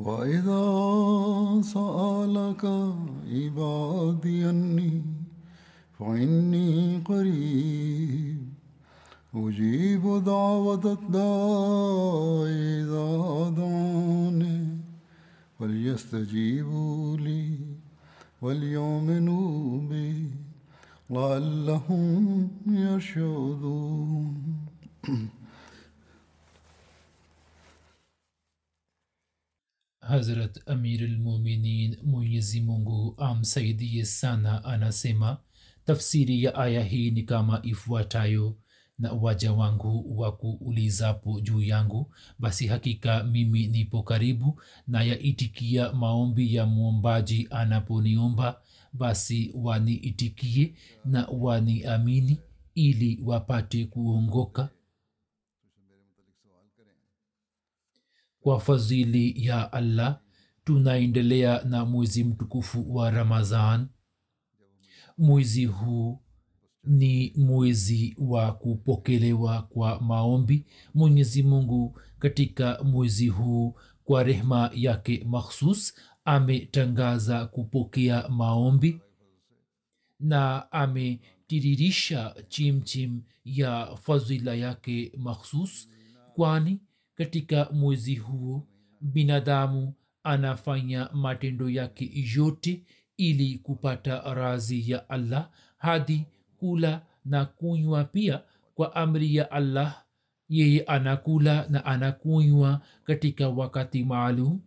وإذا سألك عبادي أني فإني قريب أجيب دعوة الداع إذا دعاني فليستجيبوا لي وليؤمنوا بي لعلهم يرشدون. Hazrat amirulmuminin mwenyezi mungu amsaidie sana anasema tafsiri ya aya hii ni kama ifuatayo. Na waja wangu wa kuulizapo juu yangu basi hakika mimi nipo karibu na yaitikia maombi ya mwombaji anaponiomba basi waniitikie na waniamini ili wapate kuongoka kwa fadhili ya allah tunaendelea na mwezi mtukufu wa ramazan mwezi huu ni mwezi wa kupokelewa kwa maombi. Mwenyezi mungu katika mwezi huu kwa rehma yake makhsus ametangaza kupokea maombi na ametiririsha chimchim ya fadhila yake makhsus kwani katika mwezi huo binadamu anafanya matendo yake yote ili kupata razi ya allah hadi kula na kunywa pia kwa amri ya allah. Yeye anakula na anakunywa katika wakati maalum.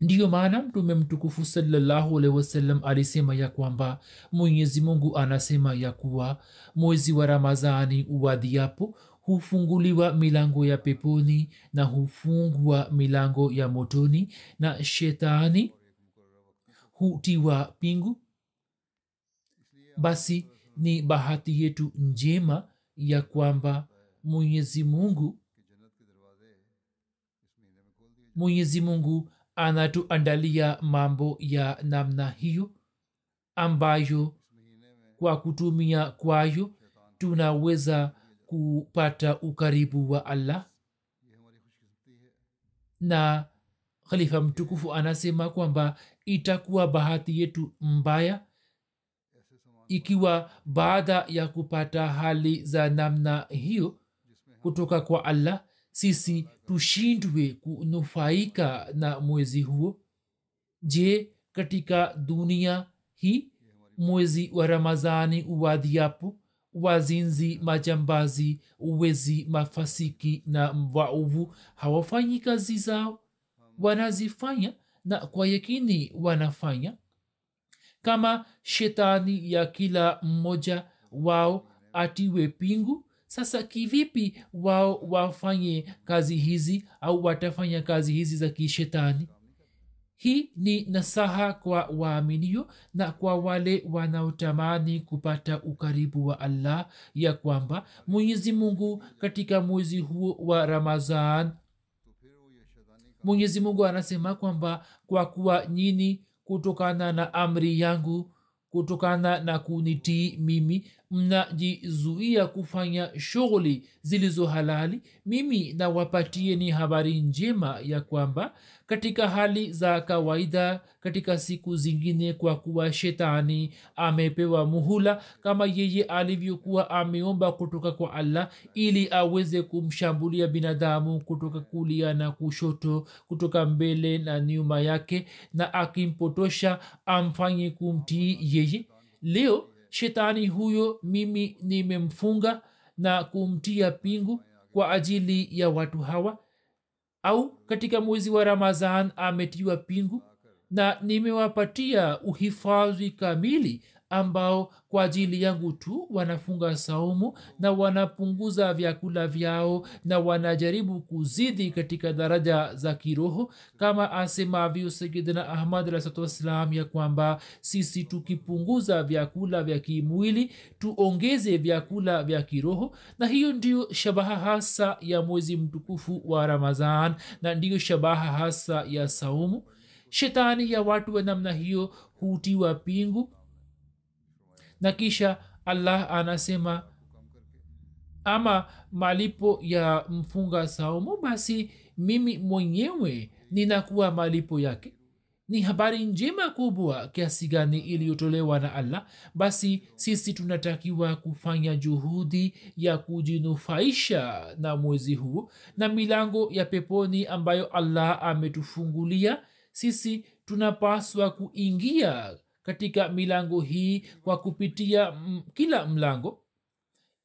Ndiyo maana mtume mtukufu salallahu alehi wasallam alisema ya kwamba mwenyezi mungu anasema ya kuwa mwezi wa ramazani uwadhiapo hufunguliwa milango ya peponi na hufungwa milango ya motoni na shetani hutiwa pingu. Basi ni bahati yetu njema ya kwamba mwenyezi mungu mwenyezi mungu anatuandalia mambo ya namna hiyo ambayo kwa kutumia kwayo tunaweza kupata ukaribu wa allah. Na khalifa mtukufu anasema kwamba itakuwa bahati yetu mbaya ikiwa baada ya kupata hali za namna hiyo kutoka kwa allah sisi tushindwe kunufaika na mwezi huo. Je katika dunia hii mwezi wa ramazani uwadhiapo wazinzi majambazi uwezi mafasiki na waovu hawafanyi kazi zao wanazifanya na kwa yakini wanafanya. Kama shetani ya kila mmoja wao atiwe pingu sasa kivipi wao wafanye kazi hizi au watafanya kazi hizi za kishetani hii ni nasaha kwa waaminio na kwa wale wanaotamani kupata ukaribu wa allah ya kwamba mwenyezi mungu katika mwezi huo wa ramazan mwenyezi mungu anasema kwamba kwa kuwa nyini kutokana na amri yangu kutokana na kunitii mimi mnajizuia kufanya shughuli zilizo halali mimi nawapatieni habari njema ya kwamba katika hali za kawaida katika siku zingine kwa kuwa shetani amepewa muhula kama yeye alivyokuwa ameomba kutoka kwa allah ili aweze kumshambulia binadamu kutoka kulia na kushoto kutoka mbele na nyuma yake na akimpotosha amfanye kumtii yeye. Leo shetani huyo mimi nimemfunga na kumtia pingu kwa ajili ya watu hawa. Au katika mwezi wa ramazan ametiwa pingu na nimewapatia uhifadhi kamili ambao kwa ajili yangu tu wanafunga saumu na wanapunguza vyakula vyao na wanajaribu kuzidi katika daraja za kiroho kama asemavyo sayidina ahmad alahsatu ya kwamba sisi tukipunguza vyakula vya kimwili tuongeze vyakula vya kiroho. Na hiyo ndiyo shabaha hasa ya mwezi mtukufu wa ramazan na ndiyo shabaha hasa ya saumu. Shetani ya watu wa namna hiyo hutiwa pingu na kisha allah anasema ama malipo ya mfunga saumu basi mimi mwenyewe ninakuwa malipo yake. Ni habari njema kubwa kiasi gani iliyotolewa na allah. Basi sisi tunatakiwa kufanya juhudi ya kujinufaisha na mwezi huu na milango ya peponi ambayo allah ametufungulia. Sisi tunapaswa kuingia katika milango hii kwa kupitia m- kila mlango.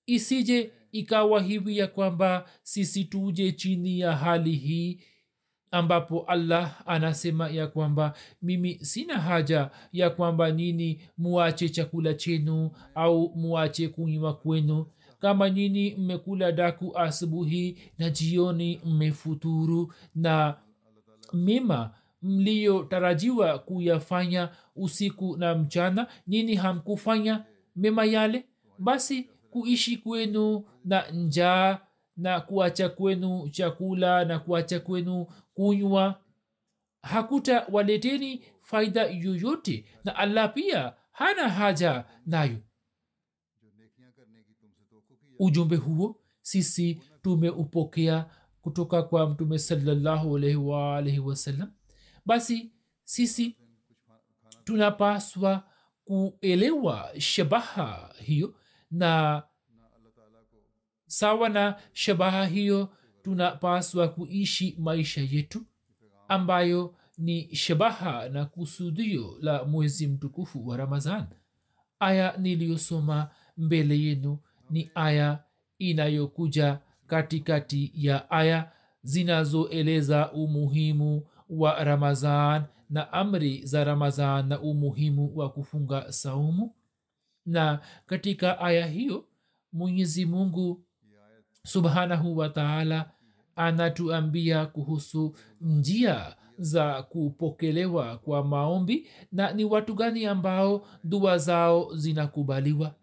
Isije ikawa hivi ya kwamba sisi tuje chini ya hali hii ambapo allah anasema ya kwamba mimi sina haja ya kwamba nini muache chakula chenu au muache kunywa kwenu. Kama nyini mmekula daku asubuhi na jioni mmefuturu na mema mliyotarajiwa kuyafanya usiku na mchana? Nyini hamkufanya mema yale? Basi kuishi kwenu na njaa na kuacha kwenu chakula na kuacha kwenu kunywa hakuta waleteni faida yoyote na allah pia hana haja nayo. Ujumbe huo sisi tumeupokea kutoka kwa mtume salallahu alaihi waalaihi wasallam basi sisi tunapaswa kuelewa shabaha hiyo na sawa na shabaha hiyo tunapaswa kuishi maisha yetu ambayo ni shabaha na kusudio la mwezi mtukufu wa ramazan aya niliyosoma mbele yenu ni aya inayokuja katikati ya aya zinazoeleza umuhimu wa ramazan na amri za ramazan na umuhimu wa kufunga saumu. Na katika aya hiyo mwenyezi mungu subhanahu wa taala anatuambia kuhusu njia za kupokelewa kwa maombi na ni watu gani ambao dua zao zinakubaliwa.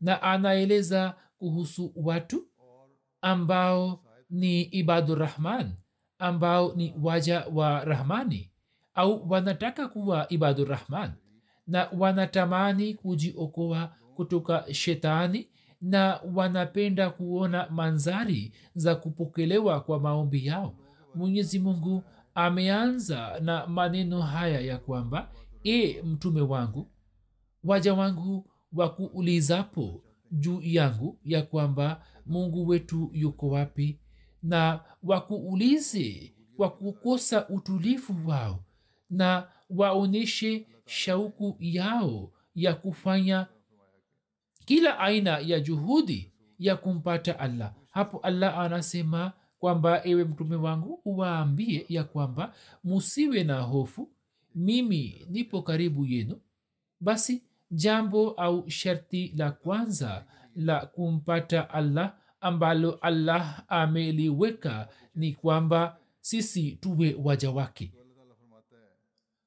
Na anaeleza kuhusu watu ambao ni ibadurahman ambao ni waja wa rahmani au wanataka kuwa ibadurahman na wanatamani kujiokoa kutoka shetani na wanapenda kuona manzari za kupokelewa kwa maombi yao. Mwenyezi mungu ameanza na maneno haya ya kwamba e mtume wangu waja wangu wakuulizapo juu yangu ya kwamba mungu wetu yuko wapi na wakuulize kwa kukosa utulivu wao na waonyeshe shauku yao ya kufanya kila aina ya juhudi ya kumpata allah. Hapo allah anasema kwamba ewe mtume wangu uwaambie ya kwamba musiwe na hofu mimi nipo karibu yenu. Basi jambo au sharti la kwanza la kumpata allah ambalo allah ameliweka ni kwamba sisi tuwe waja wake.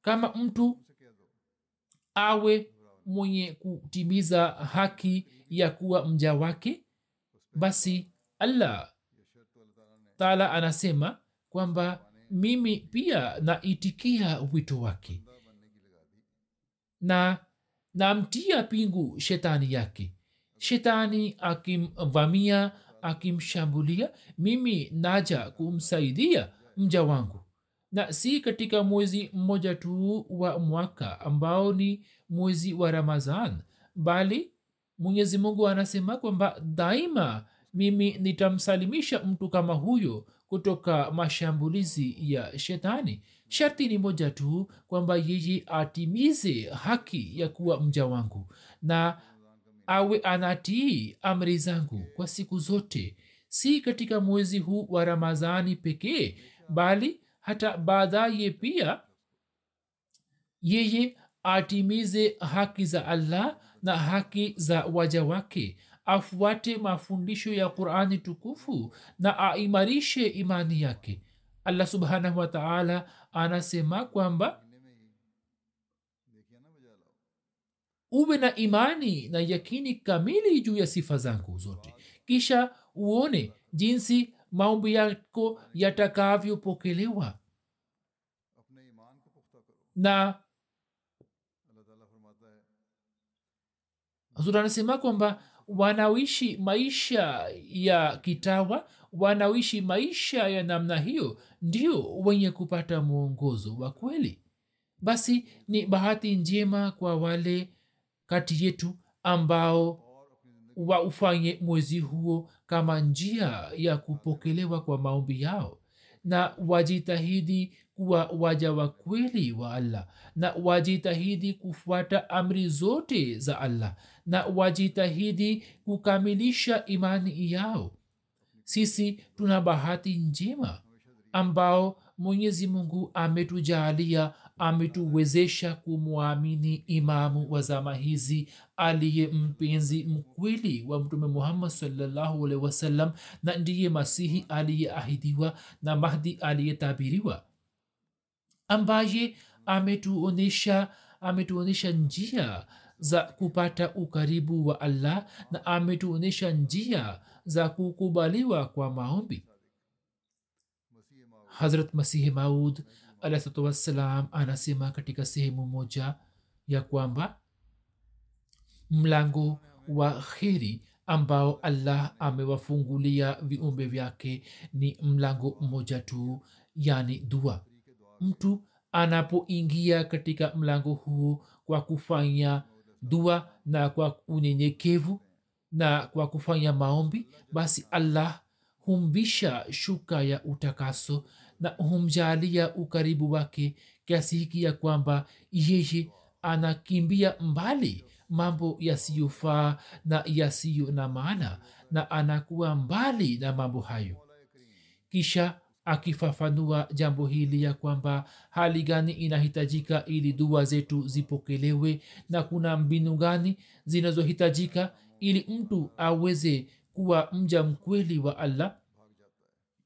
Kama mtu awe mwenye kutimiza haki ya kuwa mja wake basi allah taala anasema kwamba mimi pia naitikia wito wake na namtia pingu shetani yake shetani akimvamia akimshambulia mimi naja kumsaidia mja wangu. Na si katika mwezi mmoja tu wa mwaka ambao ni mwezi wa ramazan bali mwenyezi mungu anasema kwamba daima mimi nitamsalimisha mtu kama huyo kutoka mashambulizi ya shetani. Sharti ni moja tu kwamba yeye atimize haki ya kuwa mja wangu. Na awe anatii amri zangu kwa siku zote si katika mwezi huu wa ramazani pekee bali hata baadaye pia. Yeye atimize haki za allah na haki za waja wake afuate mafundisho ya qurani tukufu na aimarishe imani yake. Allah subhanahu wa taala anasema kwamba uwe na imani na yakini kamili juu ya sifa zangu zote. Kisha uone jinsi maombi yako yatakavyopokelewa. Na hazur anasema kwamba wanaoishi maisha ya kitawa wanaoishi maisha ya namna hiyo ndio wenye kupata mwongozo wa kweli. Basi ni bahati njema kwa wale kati yetu ambao waufanye mwezi huo kama njia ya kupokelewa kwa maombi yao. Na wajitahidi kuwa waja wa kweli wa allah. Na wajitahidi kufuata amri zote za allah. Na wajitahidi kukamilisha imani yao. Sisi tuna bahati njema ambao mwenyezi mungu ametujaalia ametuwezesha kumwamini imamu wa zama hizi aliye mpenzi mkweli wa mtume muhammad salllahu alehi wasallam na ndiye masihi aliyeahidiwa na mahdi aliyetabiriwa ambaye ametuonyesha ametuonyesha njia za kupata ukaribu wa allah na ametuonyesha njia za kukubaliwa kwa maombi. Hazrat masihi maud alahsatu wassalam anasema katika sehemu moja ya kwamba mlango wa kheri ambao allah amewafungulia viumbe vyake ni mlango mmoja tu yani dua. Mtu anapoingia katika mlango huo kwa kufanya dua na kwa unyenyekevu na kwa kufanya maombi basi allah humvisha shuka ya utakaso na humjalia ukaribu wake kiasi hiki ya kwamba yeye anakimbia mbali mambo yasiyofaa na yasiyo na maana na anakuwa mbali na mambo hayo. Kisha akifafanua jambo hili ya kwamba hali gani inahitajika ili dua zetu zipokelewe na kuna mbinu gani zinazohitajika ili mtu aweze kuwa mja mkweli wa allah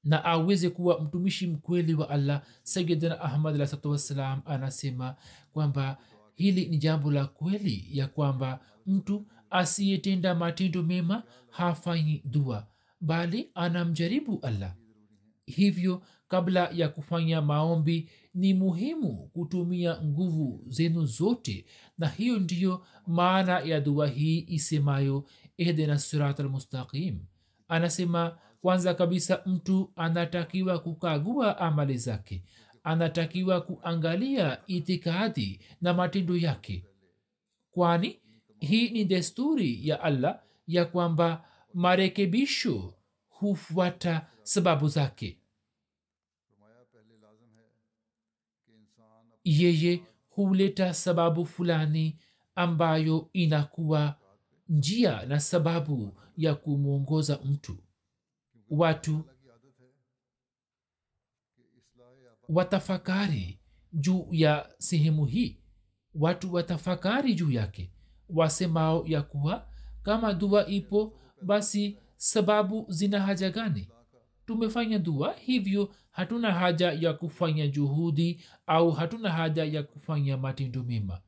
na aweze kuwa mtumishi mkweli wa allah. Sayidina ahmad alahsatu wassalam anasema kwamba hili ni jambo la kweli ya kwamba mtu asiyetenda matendo mema hafanyi dua bali anamjaribu allah. Hivyo kabla ya kufanya maombi ni muhimu kutumia nguvu zenu zote na hiyo ndiyo maana ya dua hii isemayo ihdina sirat almustaqim anasema kwanza kabisa mtu anatakiwa kukagua amali zake. Anatakiwa kuangalia itikadi na matendo yake. Kwani hii ni desturi ya allah ya kwamba marekebisho hufuata sababu zake. Yeye huleta sababu fulani ambayo inakuwa njia na sababu ya kumwongoza mtu watu watafakari juu ya sehemu hii. Watu watafakari juu yake wasemao ya kuwa kama dua ipo basi sababu zina haja gani? Tumefanya dua hivyo hatuna haja ya kufanya juhudi au hatuna haja ya kufanya matendo mema.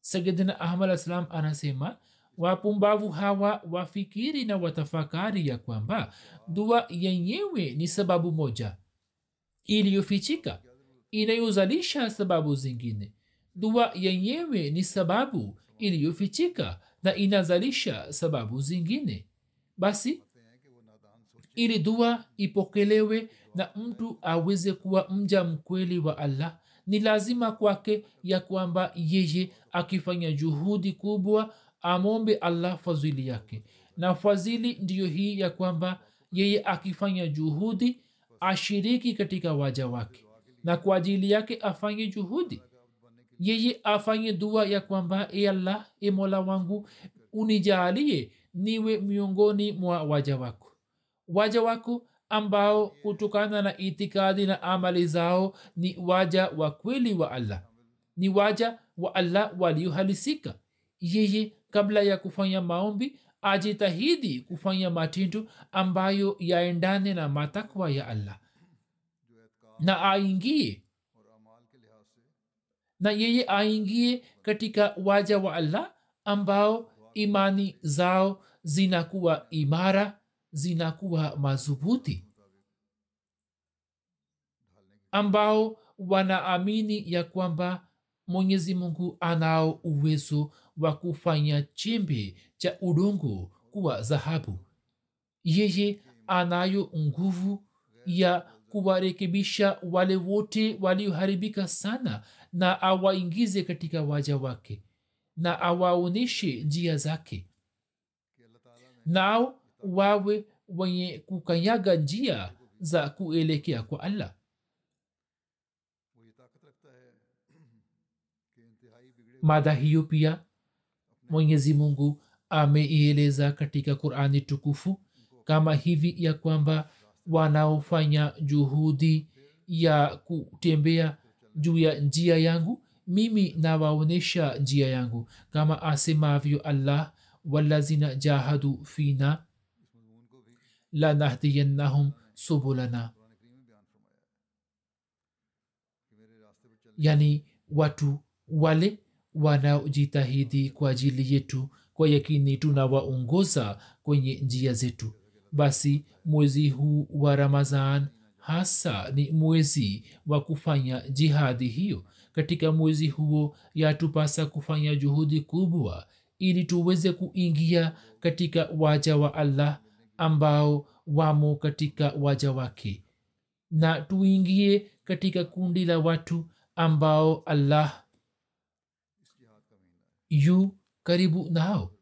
Sayidina ahmad salam anasema wapumbavu hawa wafikiri na watafakari ya kwamba dua yenyewe ni sababu moja. Iliyofichika inayozalisha sababu zingine. Dua yenyewe ni sababu iliyofichika na inazalisha sababu zingine. Basi ili dua ipokelewe na mtu aweze kuwa mja mkweli wa allah ni lazima kwake ya kwamba yeye akifanya juhudi kubwa amombe allah fadhili yake. Na fadhili ndiyo hii ya kwamba yeye akifanya juhudi ashiriki katika waja wake. Na kwa ajili yake afanye juhudi yeye afanye dua ya kwamba e allah e mola wangu unijaalie niwe miongoni mwa waja wako. Waja wako ambao kutokana na itikadi na amali zao ni waja wa kweli wa allah. Ni waja wa allah waliohalisika. Yeye kabla ya kufanya maombi ajitahidi kufanya matendo ambayo yaendane na matakwa ya allah. Na aingie na yeye aingie katika waja wa allah ambao imani zao zinakuwa imara zinakuwa madhubuti ambao wanaamini ya kwamba mwenyezi mungu anao uwezo wa kufanya chembe cha udongo kuwa dhahabu. Yeye anayo nguvu ya kuwarekebisha wale wote walioharibika sana na awaingize katika waja wake na awaonyeshe njia zake. Nao wawe wenye kukanyaga njia za kuelekea kwa allah mada hiyo pia. Mwenyezi mungu ameieleza katika qurani tukufu kama hivi ya kwamba wanaofanya juhudi ya kutembea juu ya njia yangu mimi nawaonyesha njia yangu. Kama asemavyo allah walazina jahadu fina lanahdiyannahum subulana. Yani watu wale wanaojitahidi kwa ajili yetu kwa yakini tunawaongoza kwenye njia zetu. Basi mwezi huu wa ramazan hasa ni mwezi wa kufanya jihadi hiyo. Katika mwezi huo yatupasa kufanya juhudi kubwa ili tuweze kuingia katika waja wa allah ambao wamo katika waja wake. Na tuingie katika kundi la watu ambao allah yu karibu nao.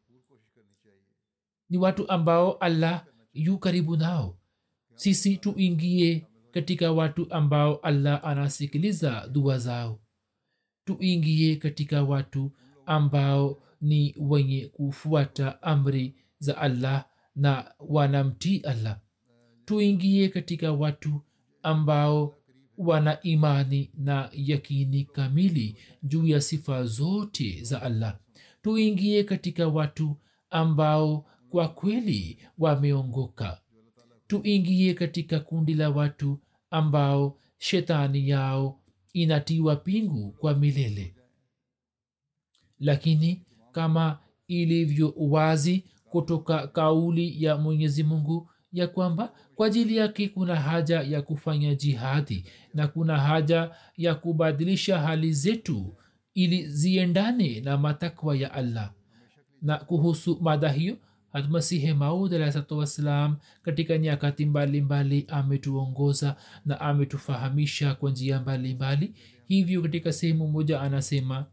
Ni watu ambao allah yu karibu nao. Sisi tuingie katika watu ambao allah anasikiliza dua zao. Tuingie katika watu ambao ni wenye kufuata amri za allah na wanamtii allah. Tuingie katika watu ambao wana imani na yakini kamili juu ya sifa zote za allah tuingie katika watu ambao kwa kweli wameongoka. Tuingie katika kundi la watu ambao shetani yao inatiwa pingu kwa milele. Lakini kama ilivyo wazi kutoka kauli ya mwenyezi mungu ya kwamba kwa ajili yake kuna haja ya kufanya jihadi na kuna haja ya kubadilisha hali zetu ili ziendane na matakwa ya allah. Na kuhusu mada hiyo hatmasihi maud alahsatu wassalam katika nyakati mbalimbali ametuongoza na ametufahamisha kwa njia mbalimbali. Hivyo katika sehemu moja anasema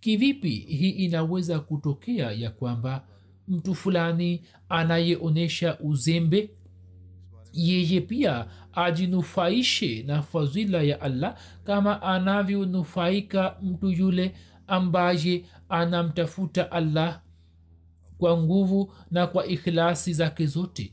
kivipi hii inaweza kutokea ya kwamba mtu fulani anayeonyesha uzembe yeye pia ajinufaishe na fadhila ya allah kama anavyonufaika mtu yule ambaye anamtafuta allah kwa nguvu na kwa ikhlasi zake zote.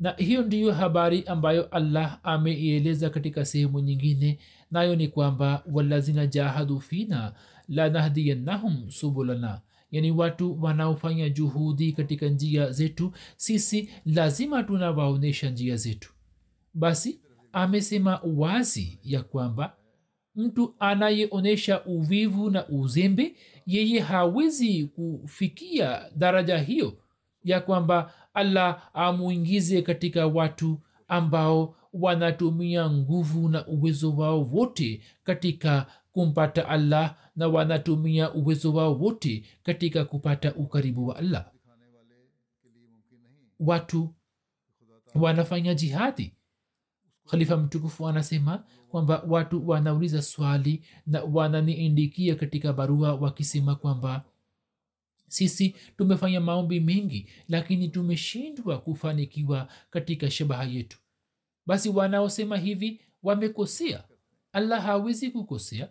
Na hiyo ndiyo habari ambayo allah ameieleza katika sehemu nyingine nayo ni kwamba walazina jahadu fina lanahdiyannahum subulana yani watu wanaofanya juhudi katika njia zetu sisi lazima tunawaonyesha njia zetu. Basi amesema wazi ya kwamba mtu anayeonyesha uvivu na uzembe yeye hawezi kufikia daraja hiyo ya kwamba allah amwingize katika watu ambao wanatumia nguvu na uwezo wao wote katika kumpata allah na wanatumia uwezo wao wote katika kupata ukaribu wa allah. Watu wanafanya jihadi. Khalifa mtukufu anasema kwamba watu wanauliza swali na wananiindikia katika barua wakisema kwamba sisi tumefanya maombi mengi lakini tumeshindwa kufanikiwa katika shabaha yetu. Basi wanaosema hivi wamekosea. Allah hawezi kukosea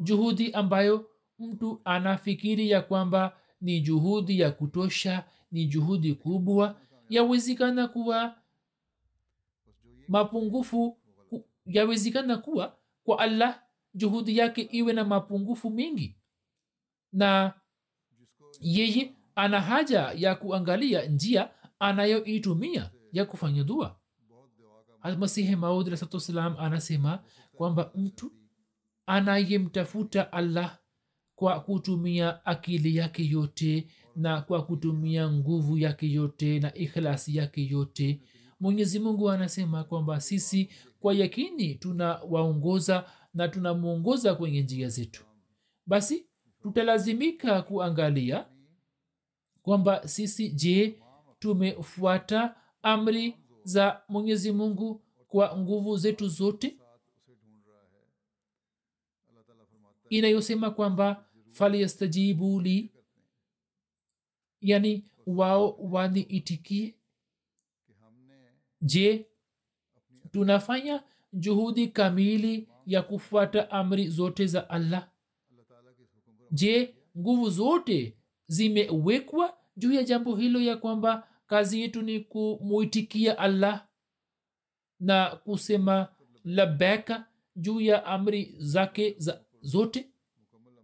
juhudi ambayo mtu anafikiri ya kwamba ni juhudi ya kutosha ni juhudi kubwa yawezekana kuwa mapungufu yawezekana kuwa kwa allah juhudi yake iwe na mapungufu mengi na yeye ana haja ya kuangalia njia anayoitumia ya kufanya dua. Masihi maud rasatusalam anasema kwamba mtu anayemtafuta allah kwa kutumia akili yake yote na kwa kutumia nguvu yake yote na ikhlasi yake yote. Mwenyezi mungu anasema kwamba sisi kwa yakini tunawaongoza na tunamwongoza kwenye njia zetu. Basi tutalazimika kuangalia kwamba sisi je tumefuata amri za mwenyezi mungu kwa nguvu zetu zote inayosema kwamba falyastajibu li yani wao waniitikie. Je tunafanya juhudi kamili ya kufuata amri zote za allah? Je nguvu zote zimewekwa juu ya jambo hilo ya kwamba kazi yetu ni kumuitikia allah na kusema labeka juu ya amri zake za zote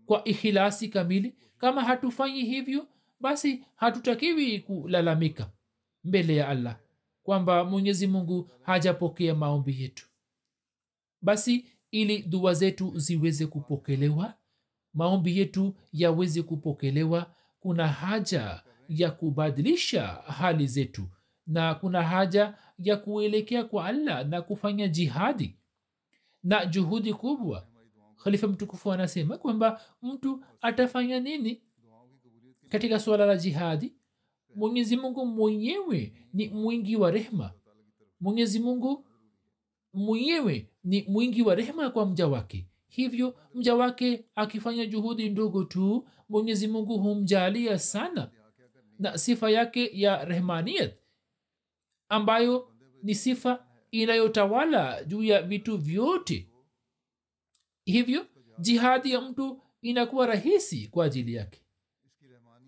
kwa ikhilasi kamili. Kama hatufanyi hivyo basi hatutakiwi kulalamika mbele ya allah kwamba mwenyezi mungu hajapokea maombi yetu. Basi ili dua zetu ziweze kupokelewa maombi yetu yaweze kupokelewa kuna haja ya kubadilisha hali zetu na kuna haja ya kuelekea kwa allah na kufanya jihadi na juhudi kubwa khalifa mtukufu anasema kwamba mtu atafanya nini katika suala la jihadi? Mwenyezi mungu mwenyewe ni mwingi wa rehma mwenyezi mungu mwenyewe ni mwingi wa rehma kwa mja wake. Hivyo mja wake akifanya juhudi ndogo tu mwenyezi mungu humjalia sana na sifa yake ya rehmaniyat ambayo ni sifa inayotawala juu ya vitu vyote hivyo jihadi ya mtu inakuwa rahisi kwa ajili yake.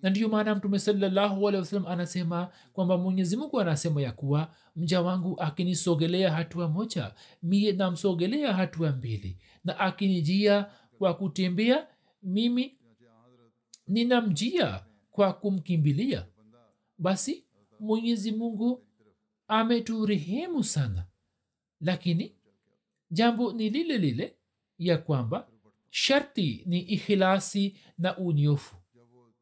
Na ndiyo maana mtume sallahualwasalam anasema kwamba mwenyezi mungu anasema ya kuwa mja wangu akinisogelea hatua moja mie namsogelea hatua mbili. Na akinijia kwa kutembea mimi ninamjia kwa kumkimbilia. Basi mwenyezi mungu ameturehemu sana. Lakini jambo ni lile lile ya kwamba sharti ni ikhilasi na unyofu.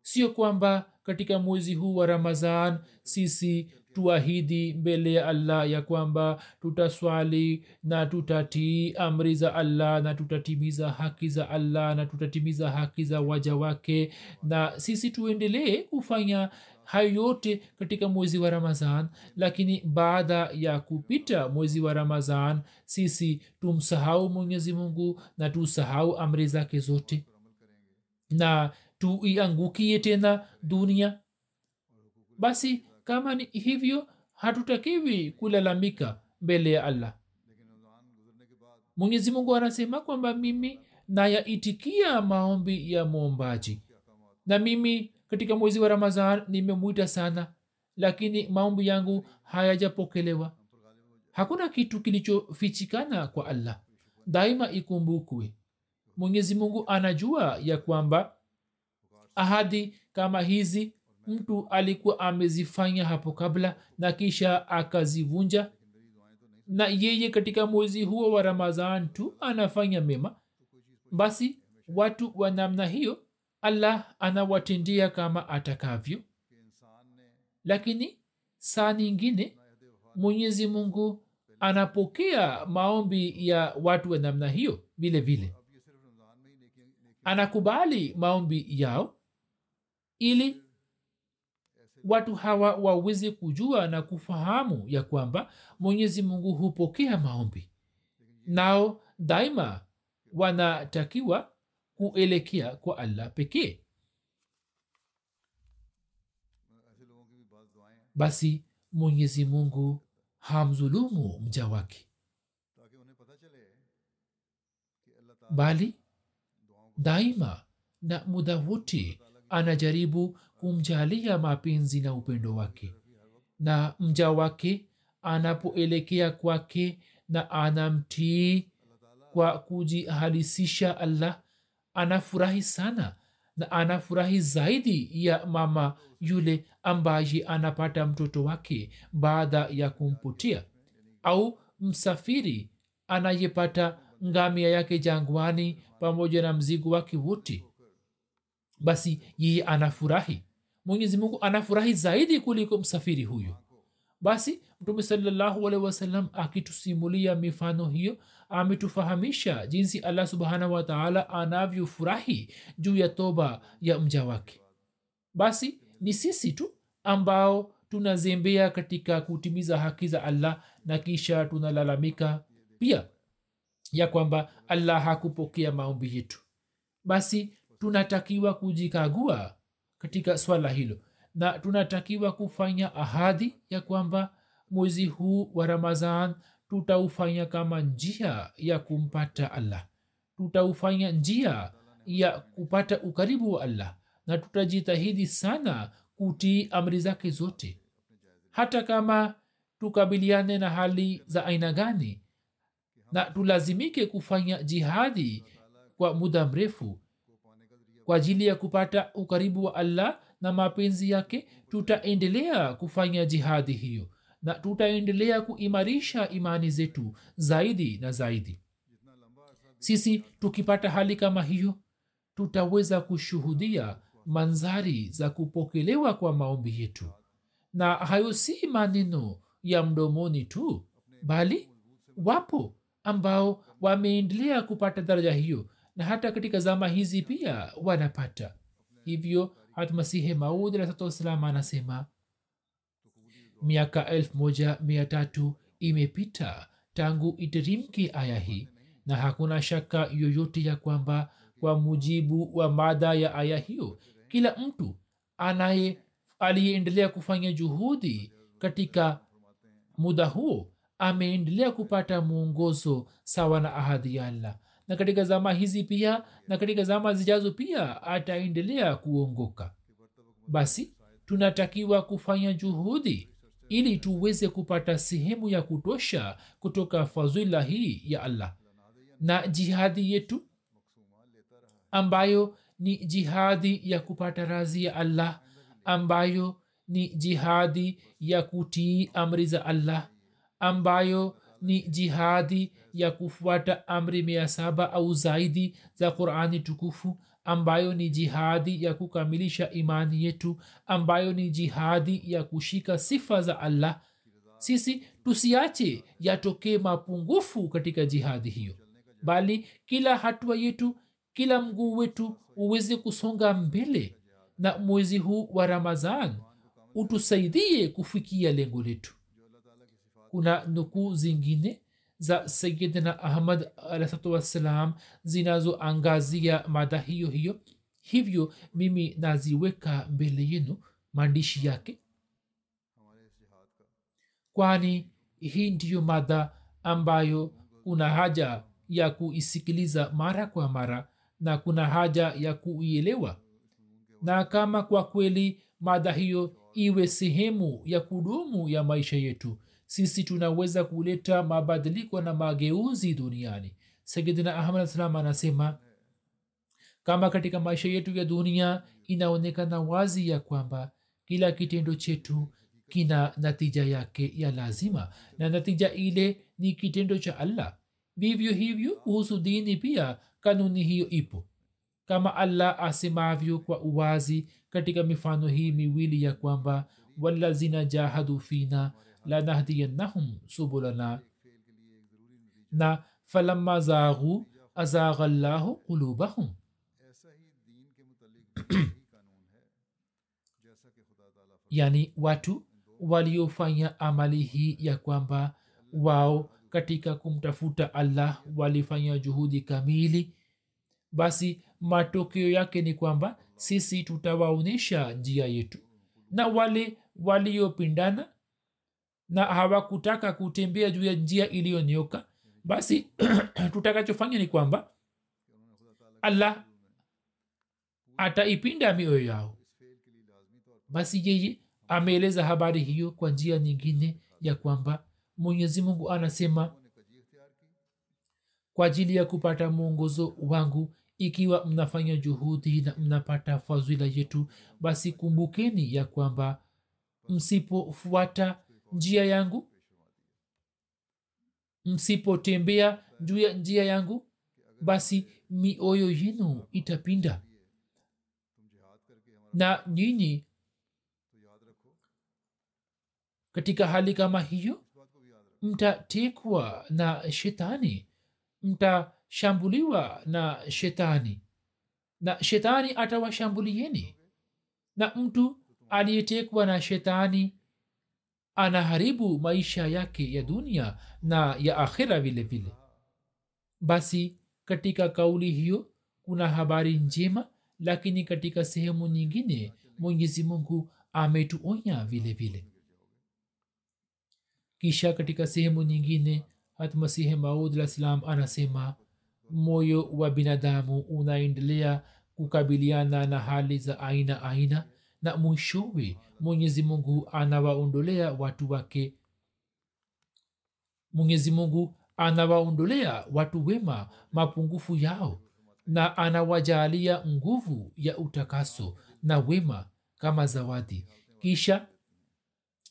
Sio kwamba katika mwezi huu wa ramazan sisi tuahidi mbele ya allah ya kwamba tutaswali na tutatii amri za allah na tutatimiza haki za allah na tutatimiza haki za waja wake na sisi tuendelee kufanya hayo yote katika mwezi wa ramazan lakini baada ya kupita mwezi wa ramazan sisi tumsahau mwenyezi mungu na tusahau amri zake zote. Na tuiangukie tena dunia. Basi kama ni hivyo hatutakiwi kulalamika mbele ya allah. Mwenyezi mungu anasema kwamba mimi nayaitikia maombi ya mwombaji na mimi katika mwezi wa ramazan nimemwita sana lakini maombi yangu hayajapokelewa. Hakuna kitu kilichofichikana kwa allah. Daima ikumbukwe mwenyezi mungu anajua ya kwamba ahadi kama hizi mtu alikuwa amezifanya hapo kabla na kisha akazivunja. Na yeye katika mwezi huo wa ramadhan tu anafanya mema. Basi watu wa namna hiyo allah anawatendea kama atakavyo. Lakini saa nyingine mwenyezi mungu anapokea maombi ya watu wa namna hiyo vile vile. Anakubali maombi yao ili watu hawa waweze kujua na kufahamu ya kwamba mwenyezi mungu hupokea maombi. Nao daima wanatakiwa kuelekea kwa allah pekee. Basi mwenyezi mungu hamdhulumu mja wake. Bali daima na muda wote anajaribu kumjalia mapenzi na upendo wake. Na mja wake anapoelekea kwake na anamtii kwa kujihalisisha allah anafurahi sana na anafurahi zaidi ya mama yule ambaye anapata mtoto wake baada ya kumputia au msafiri anayepata ngamia yake jangwani pamoja na mzigo wake wote. Basi yeye anafurahi. Mwenyezi mungu anafurahi zaidi kuliko msafiri huyo. Basi mtume sawasalam akitusimulia mifano hiyo ametufahamisha jinsi allah subhanahu wataala anavyofurahi juu ya toba ya mja wake. Basi ni sisi tu ambao tunazembea katika kutimiza haki za allah na kisha tunalalamika pia ya kwamba allah hakupokea maombi yetu. Basi tunatakiwa kujikagua katika swala hilo na tunatakiwa kufanya ahadi ya kwamba mwezi huu wa ramadhan tutaufanya kama njia ya kumpata allah. Tutaufanya njia ya kupata ukaribu wa allah na tutajitahidi sana kutii amri zake zote. Hata kama tukabiliane na hali za aina gani na tulazimike kufanya jihadi kwa muda mrefu kwa ajili ya kupata ukaribu wa allah na mapenzi yake tutaendelea kufanya jihadi hiyo na tutaendelea kuimarisha imani zetu zaidi na zaidi. Sisi tukipata hali kama hiyo tutaweza kushuhudia manzari za kupokelewa kwa maombi yetu. Na hayo si maneno ya mdomoni tu bali wapo ambao wameendelea kupata daraja hiyo na hata katika zama hizi pia wanapata. Hivyo hatmasihe maud alahsatuwassalam anasema miaka elfu moja mia tatu imepita tangu iterimke aya hii na hakuna shaka yoyote ya kwamba kwa mujibu wa mada ya aya hiyo kila mtu anaye aliyeendelea kufanya juhudi katika muda huo ameendelea kupata mwongozo sawa na ahadi ya allah. Na katika zama hizi pia na katika zama zijazo pia ataendelea kuongoka. Basi tunatakiwa kufanya juhudi ili tuweze kupata sehemu ya kutosha kutoka fadhila hii ya allah. Na jihadi yetu ambayo ni jihadi ya kupata razi ya allah ambayo ni jihadi ya kutii amri za allah ambayo ni jihadi ya kufuata amri mia saba au zaidi za qurani tukufu ambayo ni jihadi ya kukamilisha imani yetu ambayo ni jihadi ya kushika sifa za allah. Sisi tusiache yatokee mapungufu katika jihadi hiyo bali kila hatua yetu kila mguu wetu uweze kusonga mbele na mwezi huu wa ramadhan utusaidie kufikia lengo letu. Kuna nukuu zingine za sayidina ahmad alahsatu wassalam zinazoangazia mada hiyo hiyo. Hivyo mimi naziweka mbele yenu maandishi yake. Kwani hii ndiyo mada ambayo kuna haja ya kuisikiliza mara kwa mara na kuna haja ya kuielewa. Na kama kwa kweli mada hiyo iwe sehemu ya kudumu ya maisha yetu sisi tunaweza kuleta mabadiliko na mageuzi duniani. Sayidina ahmad salam anasema kama katika maisha yetu ya dunia inaonekana wazi ya kwamba kila kitendo chetu kina natija yake ya lazima na natija ile ni kitendo cha allah. Vivyo hivyo kuhusu dini pia kanuni hiyo ipo. Kama allah asemavyo kwa uwazi katika mifano hii miwili ya kwamba walazina jahadu fina lanahdiyannahum subulana na falamma zaghu azagha llahu qulubahum yani watu waliofanya amali hii ya kwamba wao katika kumtafuta allah walifanya juhudi kamili basi matokeo yake ni kwamba sisi tutawaonyesha njia yetu. Na wale waliopindana na hawakutaka kutembea juu ya njia iliyonyoka basi tutakachofanya ni kwamba allah ataipinda mioyo yao. Basi yeye ameeleza habari hiyo kwa njia nyingine ya kwamba mwenyezi mungu anasema kwa ajili ya kupata mwongozo wangu ikiwa mnafanya juhudi na mnapata fadhila yetu basi kumbukeni ya kwamba msipofuata njia yangu? Msipotembea juu ya njia yangu basi mioyo yenu itapinda. Na nyinyi katika hali kama hiyo mtatekwa na shetani mtashambuliwa na shetani. Na shetani atawashambulieni. Na mtu aliyetekwa na shetani anaharibu maisha yake ya dunia na ya akhira vile vile. Basi katika kauli hiyo kuna habari njema lakini katika sehemu nyingine mwenyezi mungu ametuonya vile vile. Kisha katika sehemu nyingine hatmasihi maud anasema moyo wa binadamu unaendelea kukabiliana na hali za aina aina na mwishowe mwenyezi mungu anawaondolea watu wake. Mwenyezi mungu anawaondolea watu wema mapungufu yao na anawajaalia nguvu ya utakaso na wema kama zawadi. Kisha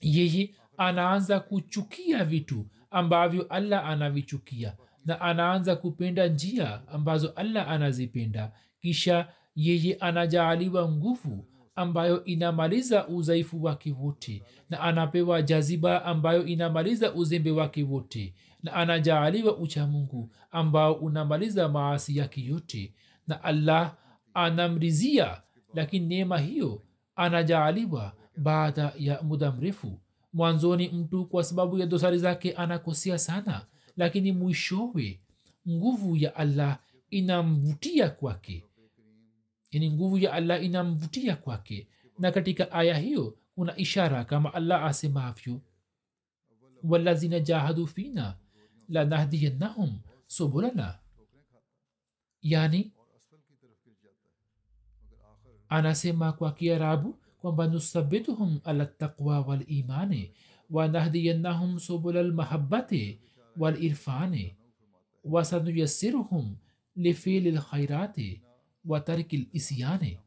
yeye anaanza kuchukia vitu ambavyo allah anavichukia na anaanza kupenda njia ambazo allah anazipenda. Kisha yeye anajaaliwa nguvu ambayo inamaliza udhaifu wake wote na anapewa jaziba ambayo inamaliza uzembe wake wote na anajaaliwa uchamungu ambao unamaliza maasi yake yote na allah anamrizia lakini neema hiyo anajaaliwa baada ya muda mrefu. Mwanzoni mtu kwa sababu ya dosari zake anakosea sana lakini mwishowe nguvu ya allah inamvutia kwake yani nguvu ya allah inamvutia kwake na katika aya hiyo kuna ishara kama allah asemavyo walazina jahadu fina lanahdiyannahum subulana yani anasema kwa kiarabu kwamba nusabituhum ala taqwa walimani wanahdiyannahum subula lmahabati walirfani wasanuyasiruhum lifili lkhairati wa tarki lisyani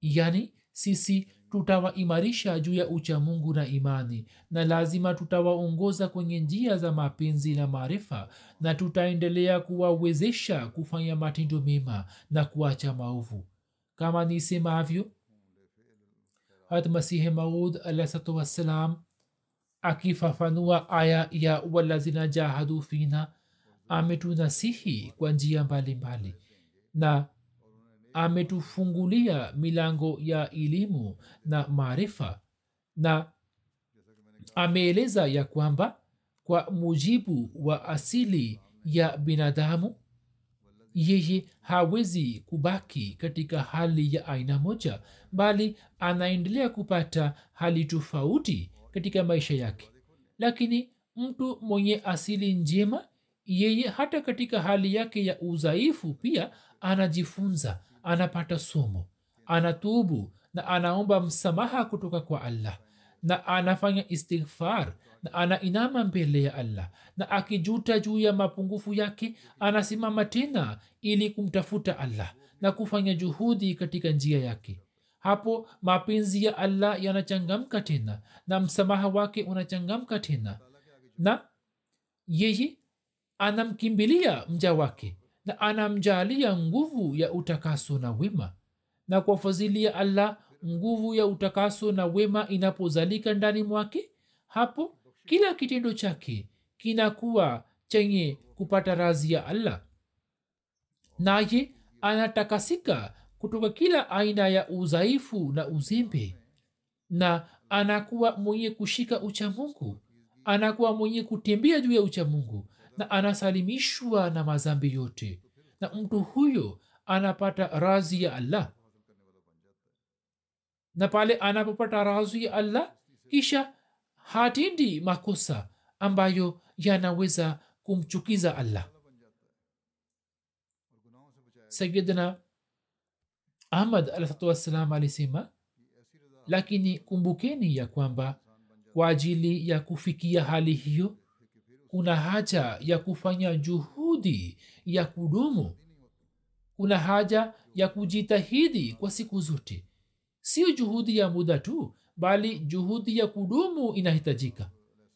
yani sisi tutawaimarisha juu ya ucha mungu na imani na lazima tutawaongoza kwenye njia za mapenzi na maarifa na tutaendelea kuwawezesha kufanya matendo mema na kuacha maovu kama nisemavyo hat maud alahsatu wassalam akifafanua aya ya walazina jahadu fina ametunasihi kwa njia mbalimbali na ametufungulia milango ya elimu na maarifa na ameeleza ya kwamba kwa mujibu wa asili ya binadamu yeye hawezi kubaki katika hali ya aina moja bali anaendelea kupata hali tofauti katika maisha yake. Lakini mtu mwenye asili njema yeye hata katika hali yake ya udhaifu pia anajifunza anapata somo anatubu na anaomba msamaha kutoka kwa allah. Na anafanya istighfar na anainama mbele ya allah. Na akijuta juu ya mapungufu yake anasimama tena ili kumtafuta allah na kufanya juhudi katika njia yake. Hapo mapenzi ya allah yanachangamka tena na msamaha wake unachangamka tena. Na yeye anamkimbilia mja wake na anamjalia nguvu ya utakaso na wema. Na kwa fadhili allah nguvu ya utakaso na wema inapozalika ndani mwake hapo kila kitendo chake kinakuwa chenye kupata razi ya allah. Naye anatakasika kutoka kila aina ya udhaifu na uzembe. Na anakuwa mwenye kushika uchamungu anakuwa mwenye kutembea juu ya uchamungu na anasalimishwa na mazambi yote na mtu huyo anapata razi ya allah. Na pale anapopata razi ya allah kisha hatendi makosa ambayo yanaweza kumchukiza allah. Sayidna ahmad alahsatu wassalam alisema lakini kumbukeni ya kwamba kwa ajili ya kufikia hali hiyo kuna haja ya kufanya juhudi ya kudumu. Kuna haja ya kujitahidi kwa siku zote. Sio juhudi ya muda tu bali juhudi ya kudumu inahitajika.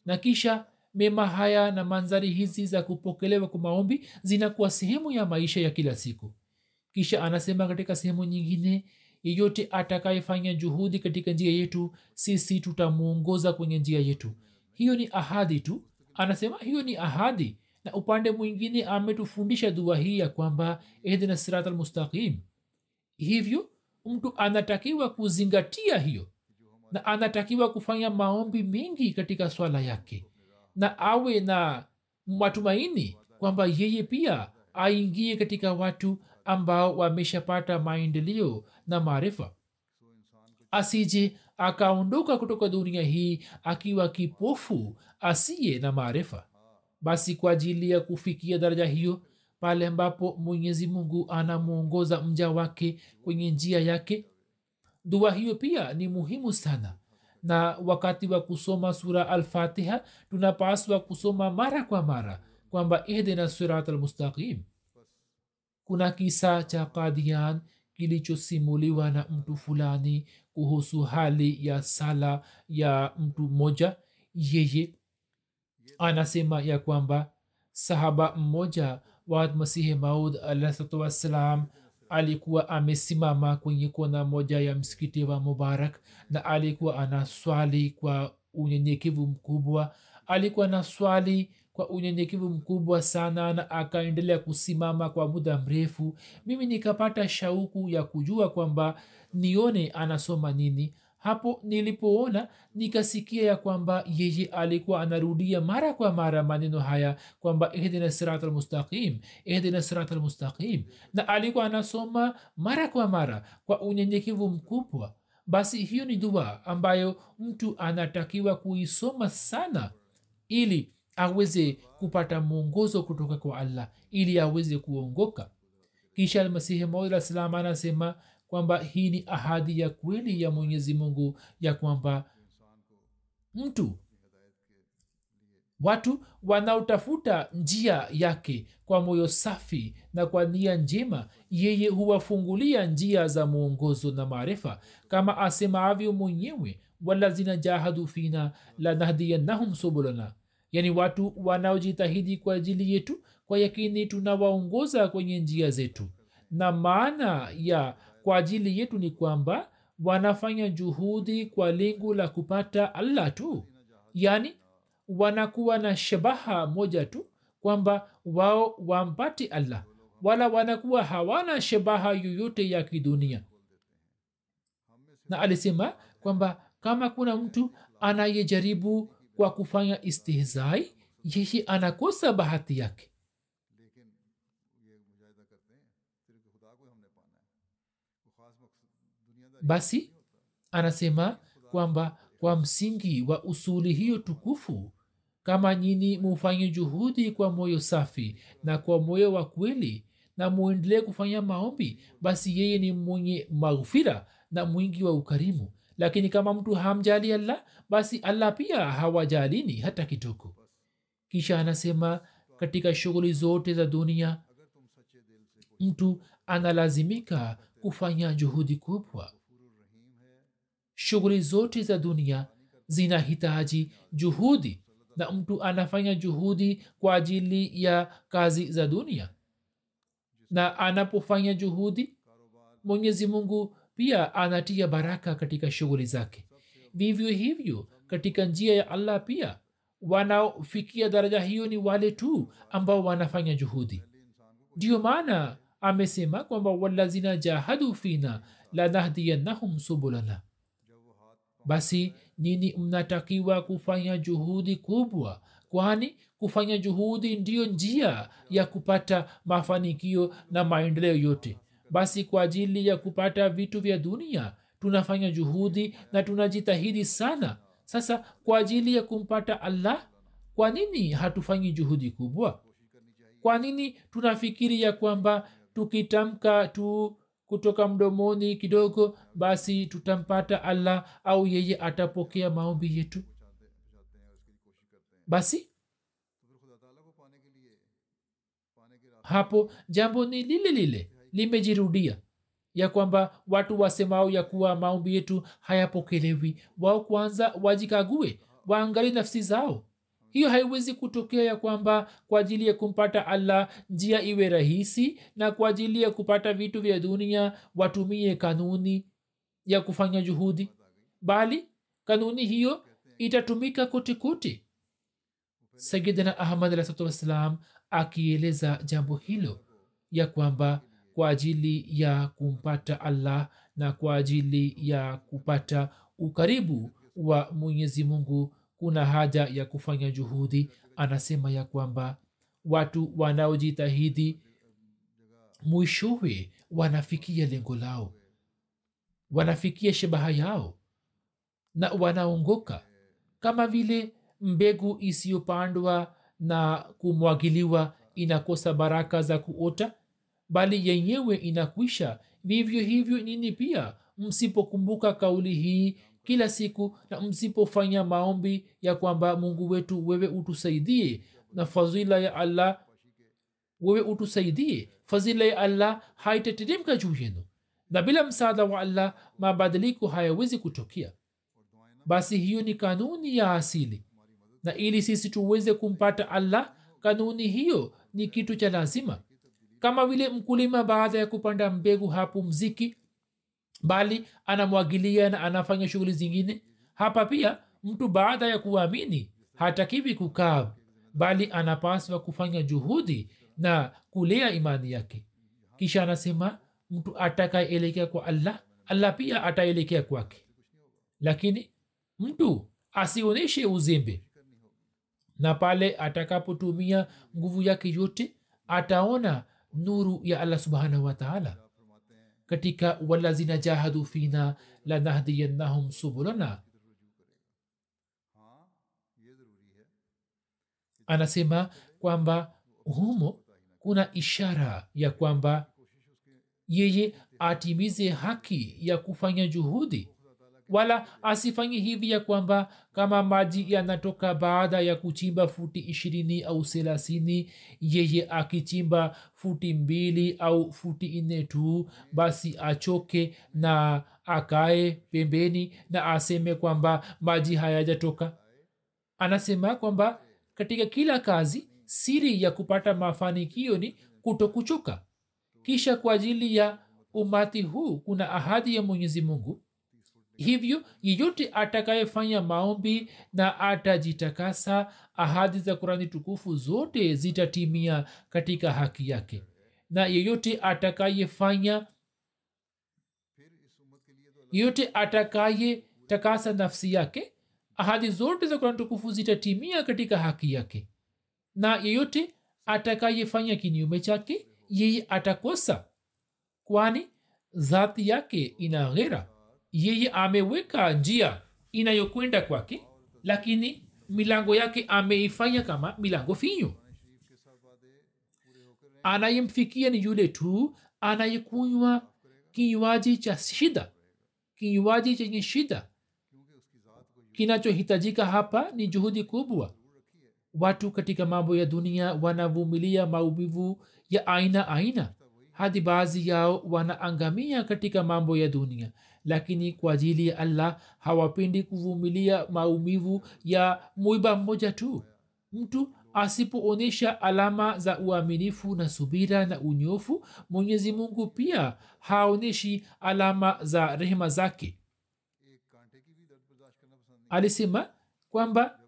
Na kisha mema haya na manzari hizi za kupokelewa kwa maombi zinakuwa sehemu ya maisha ya kila siku. Kisha anasema katika sehemu nyingine yeyote atakayefanya juhudi katika njia yetu sisi tutamwongoza kwenye njia yetu. Hiyo ni ahadi tu anasema hiyo ni ahadi na upande mwingine ametufundisha dua hii ya kwamba ihdina sirat almustaqim hivyo mtu anatakiwa kuzingatia hiyo na anatakiwa kufanya maombi mengi katika swala yake na awe na matumaini kwamba yeye pia aingie katika watu ambao wameshapata maendeleo na maarifa. Asije akaondoka kutoka dunia hii akiwa kipofu asiye na maarifa. Basi kwa ajili ya kufikia daraja hiyo pale ambapo mwenyezi mungu anamwongoza mja wake kwenye njia yake dua hiyo pia ni muhimu sana. Na wakati wa kusoma sura alfatiha tunapaswa kusoma mara kwa mara kwamba ihdina sirat almustaqim kuna kisa cha kadian kilichosimuliwa na mtu fulani kuhusu hali ya sala ya mtu mmoja. Yeye anasema ya kwamba sahaba mmoja wa masihi maud alahsatu wassalam alikuwa amesimama kwenye kona moja ya msikiti wa mubarak na alikuwa ana swali kwa unyenyekevu mkubwa. Alikuwa na swali kwa unyenyekevu mkubwa sana na akaendelea kusimama kwa muda mrefu. Mimi nikapata shauku ya kujua kwamba nione anasoma nini. Hapo nilipoona nikasikia ya kwamba yeye alikuwa anarudia mara kwa mara maneno haya kwamba ihdina sirat almustaqim ihdina sirat almustaqim na alikuwa anasoma mara kwa mara kwa unyenyekevu mkubwa. Basi hiyo ni dua ambayo mtu anatakiwa kuisoma sana ili aweze kupata mwongozo kutoka kwa allah ili aweze kuongoka. Kisha almasihi maud salam anasema kwamba hii ni ahadi ya kweli ya mwenyezi mungu ya kwamba mtu watu wanaotafuta njia yake kwa moyo safi na kwa nia njema yeye huwafungulia njia za mwongozo na maarifa. Kama asemaavyo mwenyewe walazina jahadu fina lanahdiyannahum subulana yani watu wanaojitahidi kwa ajili yetu kwa yakini tunawaongoza kwenye njia zetu. Na maana ya kwa ajili yetu ni kwamba wanafanya juhudi kwa lengo la kupata allah tu. Yaani wanakuwa na shabaha moja tu kwamba wao wampate allah. Wala wanakuwa hawana shabaha yoyote ya kidunia. Na alisema kwamba kama kuna mtu anayejaribu kwa kufanya istihzai yeye anakosa bahati yake. Basi anasema kwamba kwa msingi wa usuli hiyo tukufu kama nyini mufanye juhudi kwa moyo safi na kwa moyo wa kweli na muendelee kufanya maombi basi yeye ni mwenye maghfira na mwingi wa ukarimu lakini kama mtu hamjali allah basi allah pia hawajalini hata kidogo kisha anasema katika shughuli zote za dunia mtu analazimika kufanya juhudi kubwa. Shughuli zote za dunia zinahitaji juhudi na mtu anafanya juhudi kwa ajili ya kazi za dunia. Na anapofanya juhudi mwenyezi mungu pia anatia baraka katika shughuli zake. Vivyo hivyo katika njia ya allah pia wanaofikia daraja hiyo ni wale tu ambao wanafanya juhudi. Ndiyo maana amesema kwamba walazina jahadu fina lanahdiyannahum subulana. Basi nini mnatakiwa kufanya juhudi kubwa? Kwani kufanya juhudi ndiyo njia ya kupata mafanikio na maendeleo yote basi kwa ajili ya kupata vitu vya dunia tunafanya juhudi na tunajitahidi sana. Sasa kwa ajili ya kumpata allah kwa nini hatufanyi juhudi kubwa? Kwa nini tunafikiri ya kwamba tukitamka tu kutoka mdomoni kidogo basi tutampata allah au yeye atapokea maombi yetu? Basi hapo jambo ni lile lile limejirudia ya kwamba watu wasemao ya kuwa maombi yetu hayapokelewi. Wao kwanza wajikague waangali nafsi zao. Hiyo haiwezi kutokea ya kwamba kwa ajili ya kumpata allah njia iwe rahisi na kwa ajili ya kupata vitu vya dunia watumie kanuni ya kufanya juhudi bali kanuni hiyo itatumika kotekote kote. Sayidina ahmad alahsatu wassalam akieleza jambo hilo ya kwamba kwa ajili ya kumpata allah na kwa ajili ya kupata ukaribu wa mwenyezi mungu kuna haja ya kufanya juhudi. Anasema ya kwamba watu wanaojitahidi mwishowe wanafikia lengo lao wanafikia shabaha yao na wanaongoka. Kama vile mbegu isiyopandwa na kumwagiliwa inakosa baraka za kuota bali yenyewe inakwisha. Vivyo hivyo nini pia? Msipokumbuka kauli hii kila siku na msipofanya maombi ya kwamba mungu wetu wewe utusaidie na fadhila ya allah wewe utusaidie fadhila ya allah haitateremka juu yenu. Na bila msaada wa allah mabadiliko hayawezi kutokea. Basi hiyo ni kanuni ya asili. Na ili sisi tuweze kumpata allah kanuni hiyo ni kitu cha lazima kama vile mkulima baada ya kupanda mbegu hapumziki bali anamwagilia na anafanya shughuli zingine hapa pia mtu baada ya kuamini hatakiwi kukaa bali anapaswa kufanya juhudi na kulea imani yake. Kisha anasema mtu atakayeelekea kwa allah allah pia ataelekea kwake. Lakini mtu asionyeshe uzembe na pale atakapotumia nguvu yake yote ataona nuru ya allah subhanahu wataala katika walazina jahadu fina lanahdiyannahum subulana. Anasema kwamba humo kuna ishara ya kwamba yeye atimize haki ya kufanya juhudi wala asifanye hivi ya kwamba kama maji yanatoka baada ya kuchimba futi ishirini au thelathini yeye akichimba futi mbili au futi nne tu basi achoke na akae pembeni na aseme kwamba maji hayajatoka. Anasema kwamba katika kila kazi siri ya kupata mafanikio ni kutokuchoka. Kisha kwa ajili ya umati huu kuna ahadi ya mwenyezi mungu hivyo yeyote atakayefanya maombi na atajitakasa ahadi za kurani tukufu zote zitatimia katika haki yake. Na yeyote atakayefanya yeyote atakayetakasa nafsi yake ahadi zote za kurani tukufu zitatimia katika haki yake. Na yeyote atakayefanya kinyume chake yeye atakosa kwani dhati yake ina ghera yeye ameweka njia inayokwenda kwake lakini milango yake ameifanya kama milango finyo anayemfikia ni yule tu anayekunywa kinywaji cha shida kinywaji chenye shida. Kinachohitajika hapa ni juhudi kubwa. Watu katika mambo ya dunia wanavumilia maumivu ya aina aina. Hadi baadhi yao wanaangamia katika mambo ya dunia lakini kwa ajili ya allah hawapendi kuvumilia maumivu ya mwiba mmoja tu. Mtu asipoonyesha alama za uaminifu na subira na unyofu mwenyezi mungu pia haonyeshi alama za rehema zake. Alisema kwamba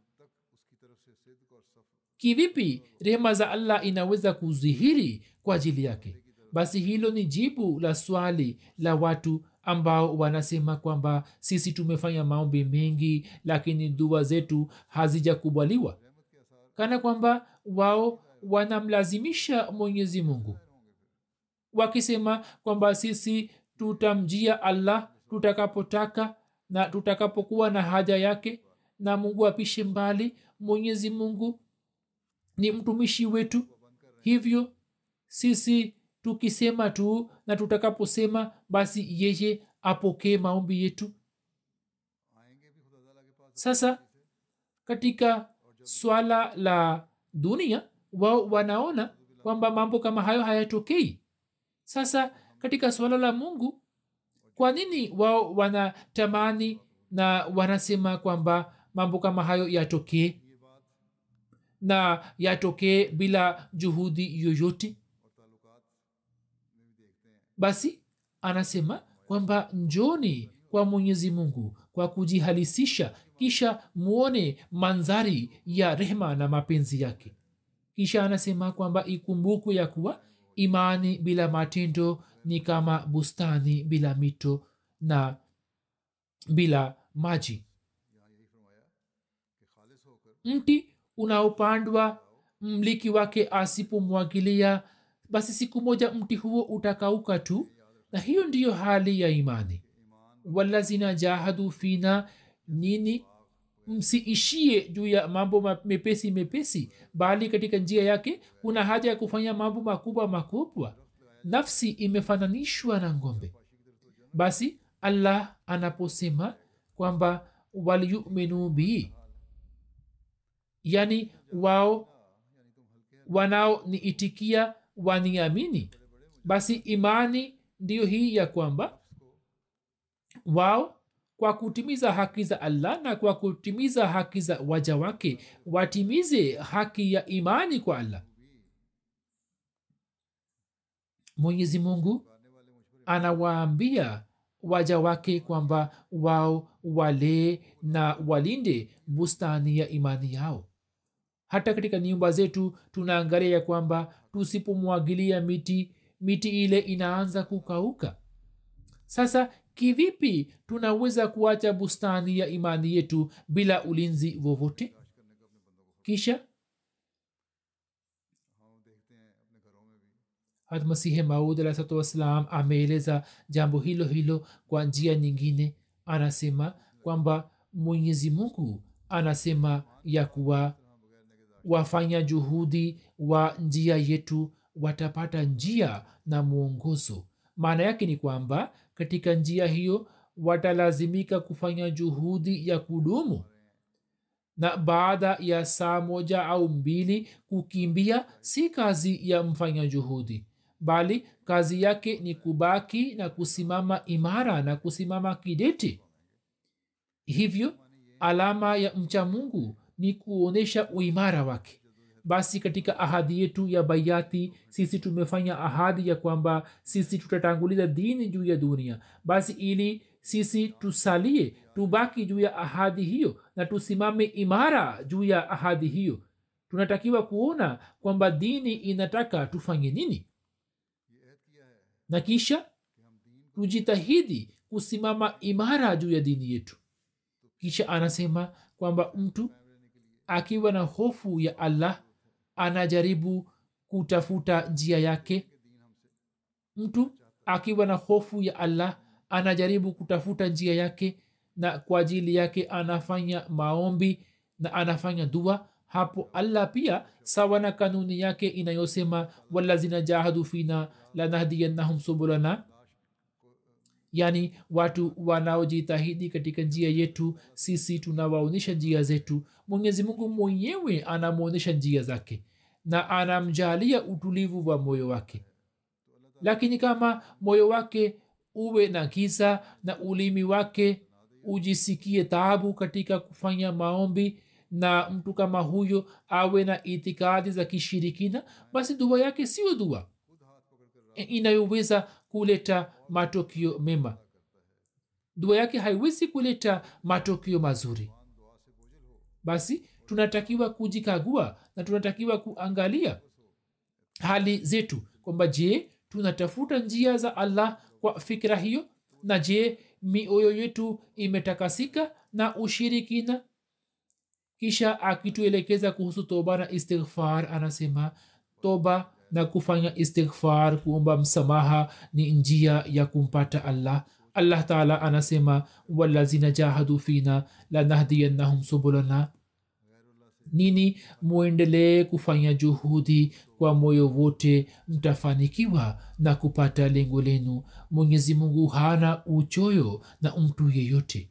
kivipi rehema za allah inaweza kudhihiri kwa ajili yake? Basi hilo ni jibu la swali la watu ambao wanasema kwamba sisi tumefanya maombi mengi lakini dua zetu hazijakubaliwa. Kana kwamba wao wanamlazimisha mwenyezi mungu. Wakisema kwamba sisi tutamjia allah tutakapotaka na tutakapokuwa na haja yake na mungu apishe mbali mwenyezi mungu ni mtumishi wetu. Hivyo sisi tukisema tu na tutakaposema basi yeye apokee maombi yetu. Sasa katika swala la dunia wao wanaona kwamba mambo kama hayo hayatokei. Sasa katika swala la mungu kwa nini wao wanatamani na wanasema kwamba mambo kama hayo yatokee? Na yatokee bila juhudi yoyote basi anasema kwamba njoni kwa mwenyezi mungu kwa kujihalisisha kisha muone mandhari ya rehma na mapenzi yake. Kisha anasema kwamba ikumbukwe ya kuwa imani bila matendo ni kama bustani bila mito na bila maji. Mti unaopandwa mliki wake asipomwagilia basi siku moja mti huo utakauka tu na hiyo ndiyo hali ya imani. Walazina jahadu fina nini? Msiishie juu ya mambo mepesi mepesi bali katika njia yake kuna haja ya kufanya mambo makubwa makubwa. Nafsi imefananishwa na ngombe. Basi allah anaposema kwamba walyuminu bii yani wao wanaoniitikia waniamini basi imani ndiyo hii ya kwamba wao kwa kutimiza haki za allah na kwa kutimiza haki za waja wake watimize haki ya imani kwa allah. Mwenyezi mungu anawaambia waja wake kwamba wao walee na walinde bustani ya imani yao. Hata katika nyumba zetu tunaangalia ya kwamba tusipomwagilia miti miti ile inaanza kukauka. Sasa kivipi tunaweza kuacha bustani ya imani yetu bila ulinzi vovote kisha hatmasihi maud alahsatu wassalam ameeleza jambo hilo hilo kwa njia nyingine. Anasema kwamba mwenyezi mungu anasema ya kuwa wafanya juhudi wa njia yetu watapata njia na mwongozo. Maana yake ni kwamba katika njia hiyo watalazimika kufanya juhudi ya kudumu. Na baada ya saa moja au mbili kukimbia si kazi ya mfanya juhudi bali kazi yake ni kubaki na kusimama imara na kusimama kidete. Hivyo alama ya mcha mungu ni kuonyesha uimara wake. Basi katika ahadi yetu ya bayati sisi tumefanya ahadi ya kwamba sisi tutatanguliza dini juu ya dunia. Basi ili sisi tusalie tubaki juu ya ahadi hiyo na tusimame imara juu ya ahadi hiyo. Tunatakiwa kuona kwamba dini inataka tufanye nini. Na kisha tujitahidi kusimama imara juu ya dini yetu. Kisha anasema kwamba mtu akiwa na hofu ya allah anajaribu kutafuta njia yake. Mtu akiwa na hofu ya allah anajaribu kutafuta njia yake na kwa ajili yake anafanya maombi na anafanya dua. Hapo allah pia sawa na kanuni yake inayosema walazina jahadu fina lanahdiyannahum subulana yaani watu wanaojitahidi katika njia yetu sisi tunawaonyesha njia zetu. Mwenyezi mungu mwenyewe anamwonyesha njia zake na anamjalia utulivu wa moyo wake. Lakini kama moyo wake uwe na giza na ulimi wake ujisikie taabu katika kufanya maombi na mtu kama huyo awe na itikadi za kishirikina basi dua yake sio dua. Inayoweza kuleta matokeo mema. Dua yake haiwezi kuleta matokeo mazuri. Basi tunatakiwa kujikagua na tunatakiwa kuangalia hali zetu. Kwamba je tunatafuta njia za allah kwa fikira hiyo? Na je mioyo yetu imetakasika na ushirikina? Kisha akituelekeza kuhusu toba na istighfar anasema toba na kufanya istighfar kuomba msamaha ni njia ya kumpata allah. Allah taala anasema walazina jahadu fina lanahdiyannahum subulana. Nini? Mwendelee kufanya juhudi kwa moyo wote mtafanikiwa na kupata lengo lenu. Mwenyezi mungu hana uchoyo na mtu yeyote.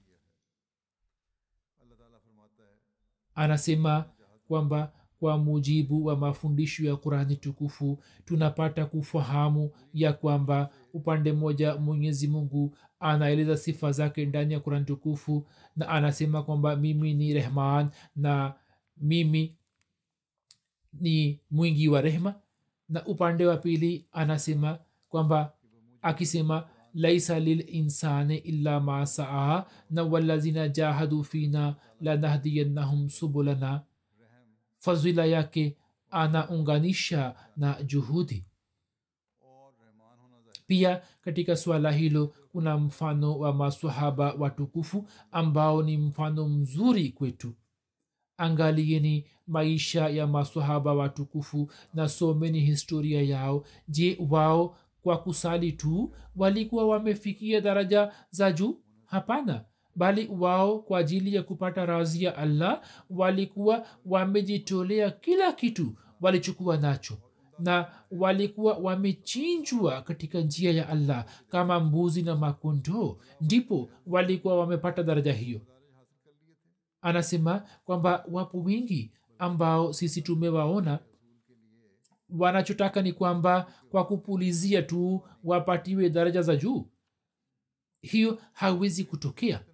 Anasema kwamba kwa mujibu wa mafundisho ya qurani tukufu tunapata kufahamu ya kwamba upande mmoja mwenyezi mungu anaeleza sifa zake ndani ya kurani tukufu na anasema kwamba mimi ni rehman na mimi ni mwingi wa rehma. Na upande wa pili anasema kwamba akisema laisa lilinsani illa ma saa na walazina jahadu fina lanahdiyannahum subulana fadhila yake anaunganisha na juhudi. Pia katika swala hilo kuna mfano wa masahaba watukufu ambao ni mfano mzuri kwetu. Angalieni maisha ya masahaba watukufu na someni historia yao. Je wao kwa kusali tu walikuwa wamefikia daraja za juu? Hapana bali wao kwa ajili ya kupata razi ya allah walikuwa wamejitolea kila kitu walichukua nacho na walikuwa wamechinjwa katika njia ya allah kama mbuzi na makondoo. Ndipo walikuwa wamepata daraja hiyo. Anasema kwamba wapo wengi ambao sisi tumewaona. Wanachotaka ni kwamba kwa kupulizia tu wapatiwe daraja za juu. Hiyo hawezi kutokea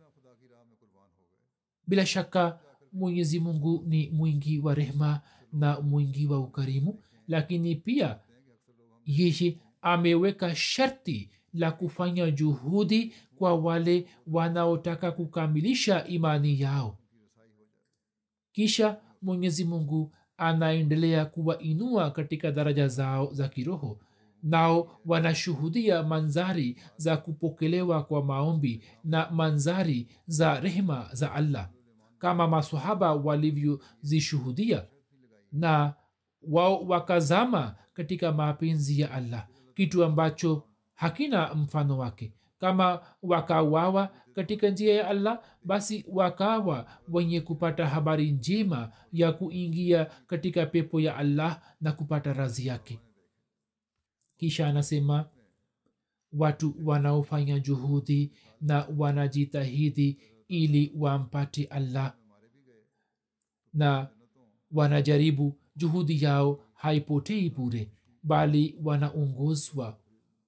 bila shaka mwenyezi mungu ni mwingi wa rehma na mwingi wa ukarimu. Lakini pia yeye ameweka sharti la kufanya juhudi kwa wale wanaotaka kukamilisha imani yao. Kisha mwenyezi mungu anaendelea kuwainua katika daraja zao za kiroho. Nao wanashuhudia manzari za kupokelewa kwa maombi na manzari za rehema za allah kama masahaba walivyozishuhudia na wao wakazama katika mapenzi ya allah kitu ambacho hakina mfano wake. Kama wakawawa katika njia ya allah basi wakawa wenye kupata habari njema ya kuingia katika pepo ya allah na kupata razi yake. Kisha anasema watu wanaofanya juhudi na wanajitahidi ili wampate allah. Na wanajaribu juhudi yao haipotei bure bali wanaongozwa.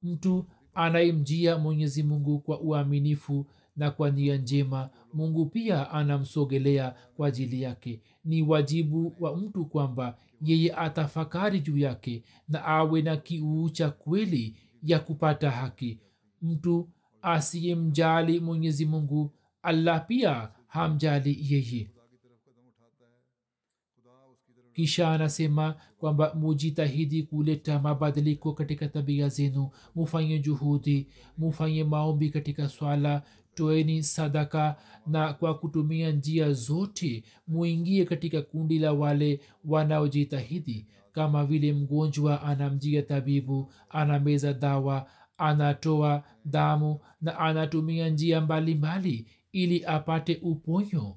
Mtu anayemjia mwenyezi mungu kwa uaminifu na kwa nia njema mungu pia anamsogelea kwa ajili yake. Ni wajibu wa mtu kwamba yeye atafakari juu yake na awe na kiuu cha kweli ya kupata haki. Mtu asiyemjali mwenyezi mungu allah pia hamjali yeye. Kisha anasema kwamba mujitahidi kuleta mabadiliko katika tabia zenu mufanye juhudi mufanye maombi katika swala toeni sadaka na kwa kutumia njia zote muingie katika kundi la wale wanaojitahidi. Kama vile mgonjwa anamjia tabibu anameza dawa anatoa damu na anatumia njia mbalimbali mbali, ili apate uponyo.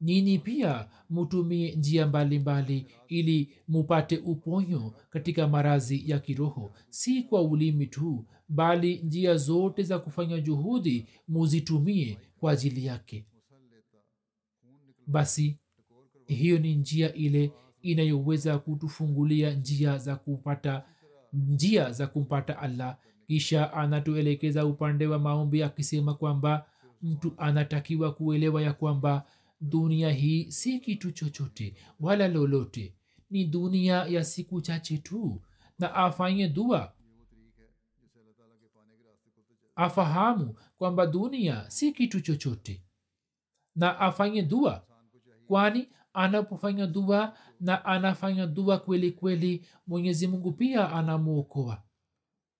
Nini pia mutumie njia mbalimbali mbali, ili mupate uponyo katika marazi ya kiroho. Si kwa ulimi tu bali njia zote za kufanya juhudi muzitumie kwa ajili yake. Basi hiyo ni njia ile inayoweza kutufungulia njia za kupata njia za kumpata allah. Kisha anatuelekeza upande wa maombi akisema kwamba mtu anatakiwa kuelewa ya kwamba dunia hii si kitu chochote wala lolote. Ni dunia ya siku chache tu na afanye dua. Afahamu kwamba dunia si kitu chochote na afanye dua. Kwani anapofanya dua na anafanya dua kweli kweli mwenyezi mungu pia anamwokoa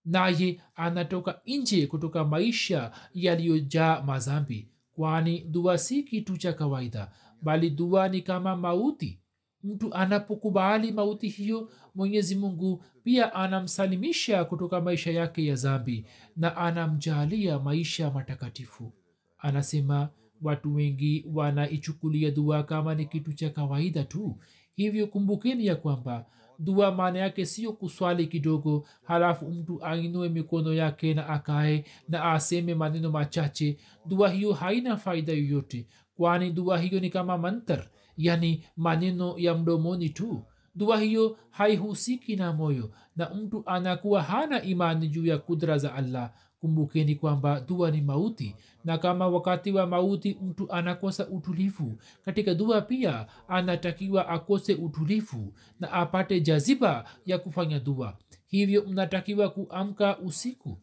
naye anatoka nje kutoka maisha yaliyojaa mazambi kwani dua si kitu cha kawaida bali dua ni kama mauti. Mtu anapokubali mauti hiyo mwenyezi mungu pia anamsalimisha kutoka maisha yake ya zambi na anamjalia maisha matakatifu. Anasema watu wengi wanaichukulia dua kama ni kitu cha kawaida tu. Hivyo kumbukeni ya kwamba dua maana yake sio kuswali kidogo halafu mtu ainue mikono yake na akae na aseme maneno machache dua hiyo haina faida yoyote kwani dua hiyo ni kama mantar yani maneno ya mdomoni tu. Dua hiyo haihusiki na moyo na mtu anakuwa hana imani juu ya kudra za allah kumbukeni kwamba dua ni mauti na kama wakati wa mauti mtu anakosa utulivu katika dua pia anatakiwa akose utulivu na apate jaziba ya kufanya dua. Hivyo mnatakiwa kuamka usiku.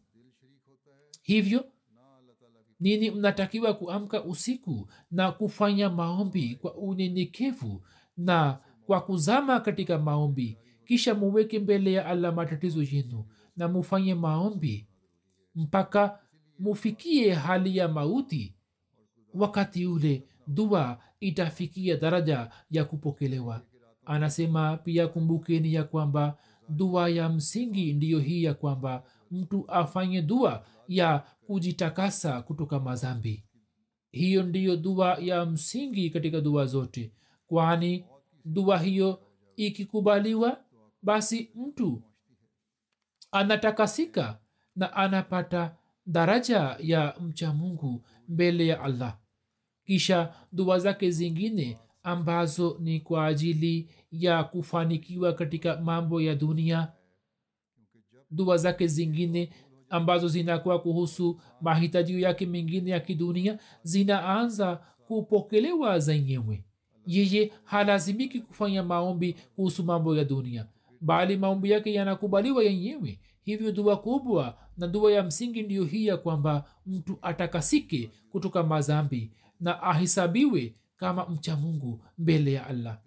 Hivyo nini mnatakiwa kuamka usiku na kufanya maombi kwa unyenyekevu na kwa kuzama katika maombi? Kisha muweke mbele ya allah matatizo yenu na mufanye maombi mpaka mufikie hali ya mauti. Wakati ule dua itafikia daraja ya kupokelewa. Anasema pia kumbukeni ya kwamba dua ya msingi ndiyo hii ya kwamba mtu afanye dua ya kujitakasa kutoka mazambi hiyo ndiyo dua ya msingi katika dua zote. Kwani dua hiyo ikikubaliwa basi mtu anatakasika na anapata daraja ya mcha mungu mbele ya allah. Kisha dua zake zingine ambazo ni kwa ajili ya kufanikiwa katika mambo ya dunia dua zake zingine ambazo zinakuwa kuhusu mahitajio yake mengine ya kidunia zinaanza kupokelewa zenyewe. Yeye halazimiki kufanya maombi kuhusu mambo ya dunia bali maombi yake yanakubaliwa yenyewe. Hivyo dua kubwa na dua ya msingi ndiyo hii ya kwamba mtu atakasike kutoka madhambi na ahesabiwe kama mcha mungu mbele ya allah.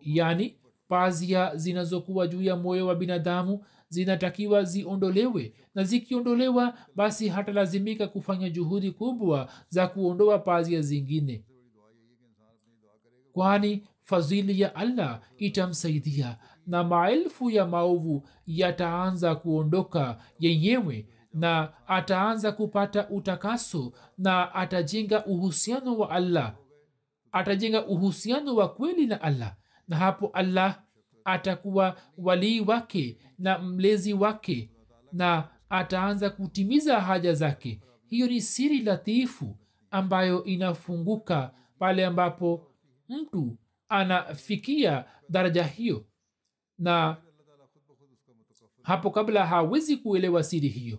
Yaani pazia zinazokuwa juu ya moyo wa binadamu zinatakiwa ziondolewe. Na zikiondolewa basi hatalazimika kufanya juhudi kubwa za kuondoa pazia zingine. Kwani fadhili ya allah itamsaidia na maelfu ya maovu yataanza kuondoka yenyewe na ataanza kupata utakaso na atajenga uhusiano wa allah. Atajenga uhusiano wa kweli na allah. Na hapo allah atakuwa walii wake na mlezi wake na ataanza kutimiza haja zake. Hiyo ni siri latifu ambayo inafunguka pale ambapo mtu anafikia daraja hiyo na hapo kabla hawezi kuelewa siri hiyo.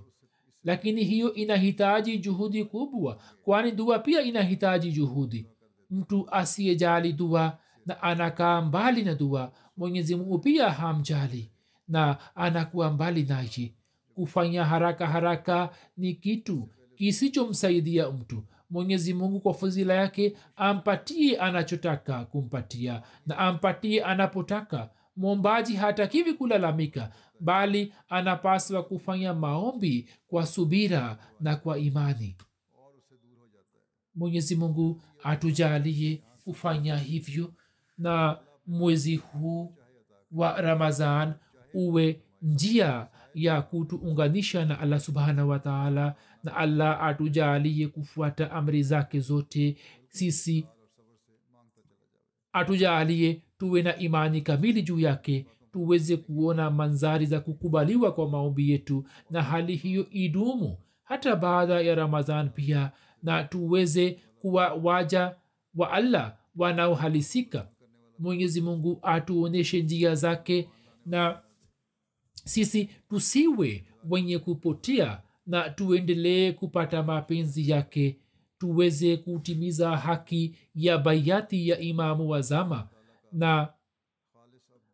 Lakini hiyo inahitaji juhudi kubwa kwani dua pia inahitaji juhudi. Mtu asiyejali dua na anakaa mbali na dua mwenyezi mungu pia hamjali na anakuwa mbali naye. Kufanya haraka haraka ni kitu kisichomsaidia mtu. Mwenyezi mungu kwa fuzila yake ampatie anachotaka kumpatia na ampatie anapotaka mwombaji hatakiwi kulalamika bali anapaswa kufanya maombi kwa subira na kwa imani. Mwenyezi mungu atujalie kufanya hivyo na mwezi huu wa ramazan uwe njia ya kutuunganisha na allah subhanahu wa taala na allah atujalie kufuata amri zake zote sisi. Atujalie tuwe na imani kamili juu yake tuweze kuona manzari za kukubaliwa kwa maombi yetu na hali hiyo idumu hata baada ya ramadhan pia na tuweze kuwa waja wa allah wanaohalisika. Mwenyezi mungu atuonyeshe njia zake na sisi tusiwe wenye kupotea na tuendelee kupata mapenzi yake tuweze kutimiza haki ya bayati ya imamu wa zama na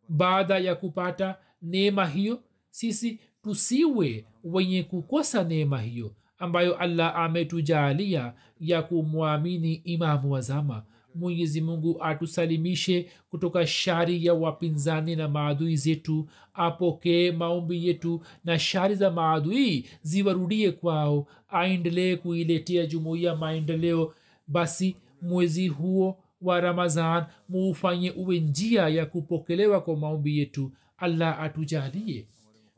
baada ya kupata neema hiyo sisi tusiwe wenye kukosa neema hiyo ambayo allah ametujaalia ya kumwamini imamu wazama mwenyezi mungu atusalimishe kutoka shari ya wapinzani na maadui zetu apokee maombi yetu na shari za maadui ziwarudie kwao aendelee kuiletea jumuiya maendeleo. Basi mwezi huo wa ramazan muufanye uwe njia ya kupokelewa kwa maombi yetu. Allah atujalie.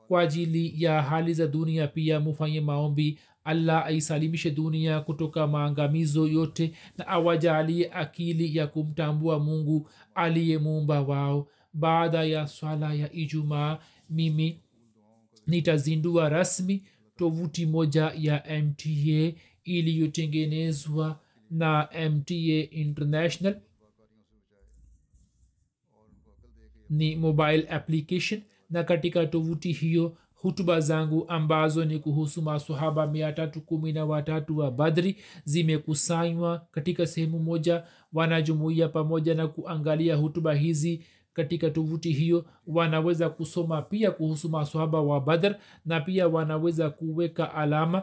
Kwa ajili ya hali za dunia pia mufanye maombi. Allah aisalimishe dunia kutoka maangamizo yote na awajalie akili ya kumtambua mungu aliye muumba wao. Baada ya swala ya ijumaa mimi nitazindua rasmi tovuti moja ya mta iliyotengenezwa na mta international. Ni mobile application. Na katika tovuti hiyo hutuba zangu ambazo ni kuhusu masohaba mia tatu kumi na watatu wa badri zimekusanywa katika sehemu moja. Wanajumuia pamoja na kuangalia hutuba hizi katika tovuti hiyo. Wanaweza kusoma pia kuhusu masohaba wa badr na pia wanaweza kuweka alama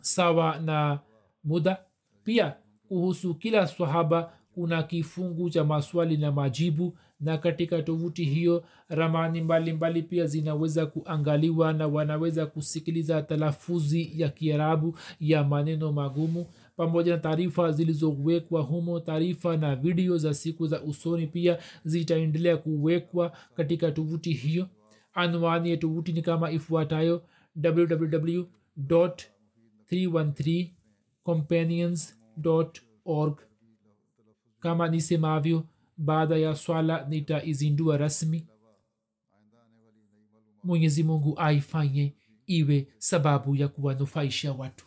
sawa na muda pia kuhusu kila sahaba kuna kifungu cha maswali na majibu na katika tovuti hiyo ramani mbalimbali mbali pia zinaweza kuangaliwa na wanaweza kusikiliza talafuzi ya kiarabu ya maneno magumu pamoja na taarifa zilizowekwa humo taarifa na video za siku za usoni pia zitaendelea kuwekwa katika tovuti hiyo. Anwani ya tovuti ni kama ifuatayo www 313 companions org. Kama nisemavyo baada ya swala nitaizindua rasmi. Mwenyezi mungu aifanye iwe sababu ya kuwanufaisha watu